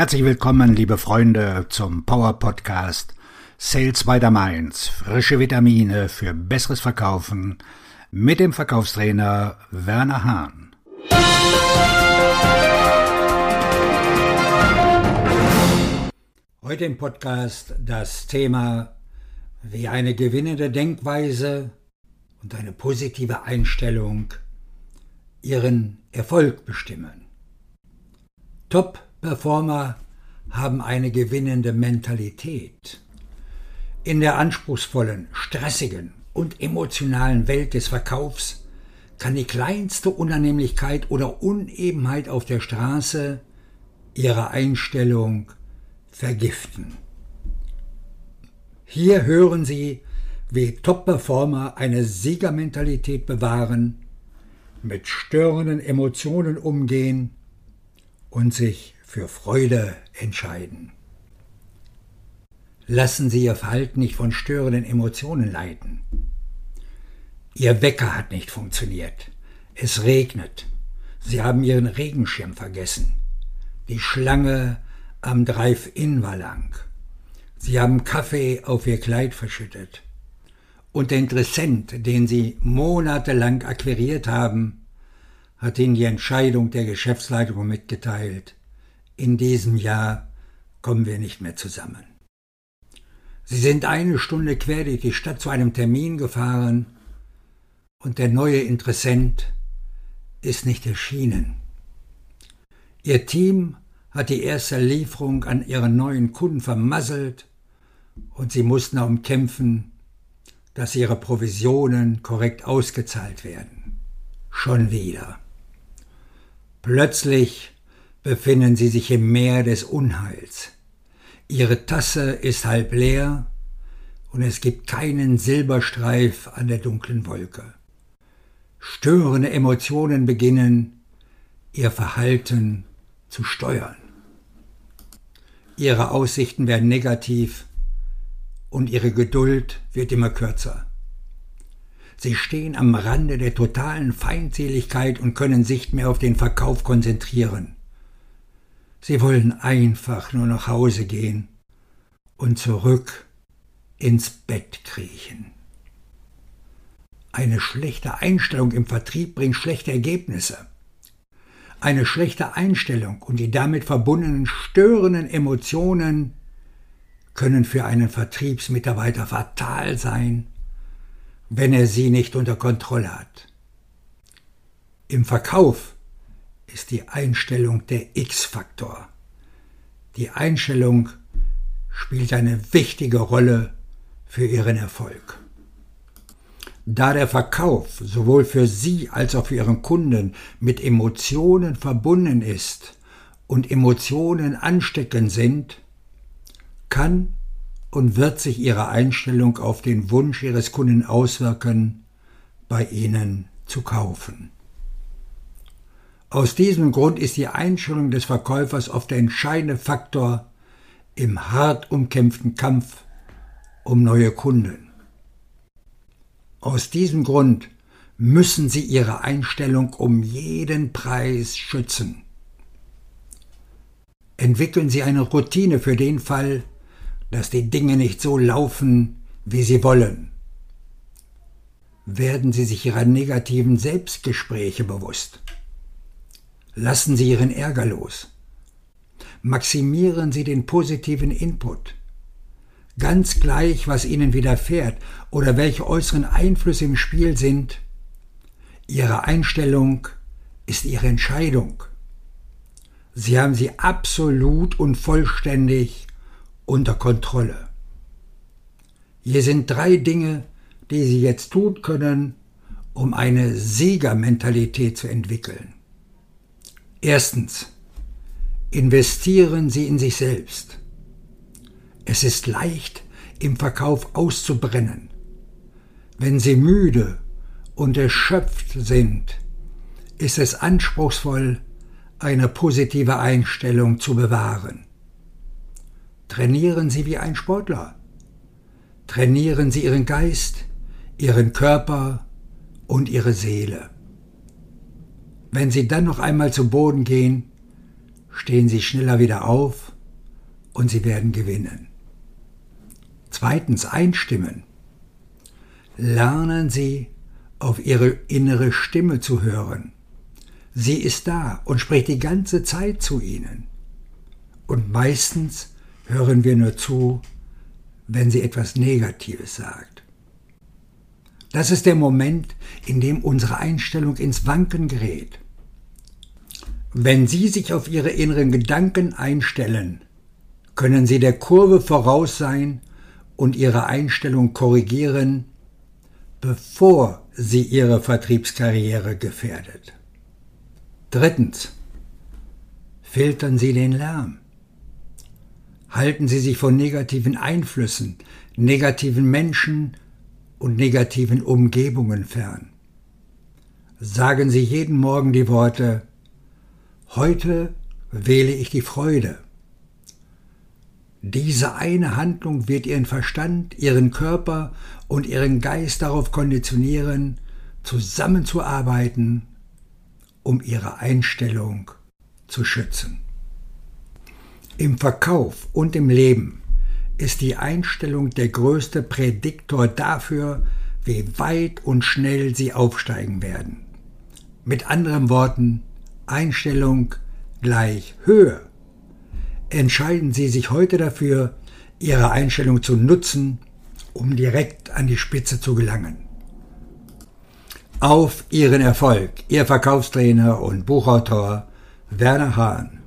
Herzlich willkommen, liebe Freunde, zum Power Podcast Sales by the Mainz. Frische Vitamine für besseres Verkaufen mit dem Verkaufstrainer Werner Hahn. Heute im Podcast das Thema, wie eine gewinnende Denkweise und eine positive Einstellung ihren Erfolg bestimmen. Top-Performer haben eine gewinnende Mentalität. In der anspruchsvollen, stressigen und emotionalen Welt des Verkaufs kann die kleinste Unannehmlichkeit oder Unebenheit auf der Straße ihre Einstellung vergiften. Hier hören Sie, wie Top-Performer eine Siegermentalität bewahren, mit störenden Emotionen umgehen und sich für Freude entscheiden. Lassen Sie Ihr Verhalten nicht von störenden Emotionen leiten. Ihr Wecker hat nicht funktioniert. Es regnet. Sie haben Ihren Regenschirm vergessen. Die Schlange am Drive-In war lang. Sie haben Kaffee auf Ihr Kleid verschüttet. Und der Interessent, den Sie monatelang akquiriert haben, hat Ihnen die Entscheidung der Geschäftsleitung mitgeteilt. In diesem Jahr kommen wir nicht mehr zusammen. Sie sind eine Stunde quer durch die Stadt zu einem Termin gefahren und der neue Interessent ist nicht erschienen. Ihr Team hat die erste Lieferung an ihren neuen Kunden vermasselt und sie mussten darum kämpfen, dass ihre Provisionen korrekt ausgezahlt werden. Schon wieder. Plötzlich befinden sie sich im Meer des Unheils. Ihre Tasse ist halb leer und es gibt keinen Silberstreif an der dunklen Wolke. Störende Emotionen beginnen, ihr Verhalten zu steuern. Ihre Aussichten werden negativ und ihre Geduld wird immer kürzer. Sie stehen am Rande der totalen Feindseligkeit und können sich mehr auf den Verkauf konzentrieren. Sie wollen einfach nur nach Hause gehen und zurück ins Bett kriechen. Eine schlechte Einstellung im Vertrieb bringt schlechte Ergebnisse. Eine schlechte Einstellung und die damit verbundenen störenden Emotionen können für einen Vertriebsmitarbeiter fatal sein wenn er sie nicht unter Kontrolle hat. Im Verkauf ist die Einstellung der X-Faktor. Die Einstellung spielt eine wichtige Rolle für Ihren Erfolg. Da der Verkauf sowohl für Sie als auch für Ihren Kunden mit Emotionen verbunden ist und Emotionen ansteckend sind, kann und wird sich Ihre Einstellung auf den Wunsch Ihres Kunden auswirken, bei Ihnen zu kaufen. Aus diesem Grund ist die Einstellung des Verkäufers oft der entscheidende Faktor im hart umkämpften Kampf um neue Kunden. Aus diesem Grund müssen Sie Ihre Einstellung um jeden Preis schützen. Entwickeln Sie eine Routine für den Fall, dass die Dinge nicht so laufen, wie sie wollen. Werden Sie sich Ihrer negativen Selbstgespräche bewusst. Lassen Sie Ihren Ärger los. Maximieren Sie den positiven Input. Ganz gleich, was Ihnen widerfährt oder welche äußeren Einflüsse im Spiel sind, Ihre Einstellung ist Ihre Entscheidung. Sie haben sie absolut und vollständig unter Kontrolle. Hier sind drei Dinge, die Sie jetzt tun können, um eine Siegermentalität zu entwickeln. Erstens, investieren Sie in sich selbst. Es ist leicht, im Verkauf auszubrennen. Wenn Sie müde und erschöpft sind, ist es anspruchsvoll, eine positive Einstellung zu bewahren. Trainieren Sie wie ein Sportler. Trainieren Sie Ihren Geist, Ihren Körper und Ihre Seele. Wenn Sie dann noch einmal zu Boden gehen, stehen Sie schneller wieder auf und Sie werden gewinnen. Zweitens einstimmen. Lernen Sie auf Ihre innere Stimme zu hören. Sie ist da und spricht die ganze Zeit zu Ihnen. Und meistens hören wir nur zu, wenn sie etwas Negatives sagt. Das ist der Moment, in dem unsere Einstellung ins Wanken gerät. Wenn Sie sich auf Ihre inneren Gedanken einstellen, können Sie der Kurve voraus sein und Ihre Einstellung korrigieren, bevor sie Ihre Vertriebskarriere gefährdet. Drittens. Filtern Sie den Lärm. Halten Sie sich von negativen Einflüssen, negativen Menschen und negativen Umgebungen fern. Sagen Sie jeden Morgen die Worte Heute wähle ich die Freude. Diese eine Handlung wird Ihren Verstand, Ihren Körper und Ihren Geist darauf konditionieren, zusammenzuarbeiten, um Ihre Einstellung zu schützen. Im Verkauf und im Leben ist die Einstellung der größte Prädiktor dafür, wie weit und schnell Sie aufsteigen werden. Mit anderen Worten, Einstellung gleich Höhe. Entscheiden Sie sich heute dafür, Ihre Einstellung zu nutzen, um direkt an die Spitze zu gelangen. Auf Ihren Erfolg, Ihr Verkaufstrainer und Buchautor Werner Hahn.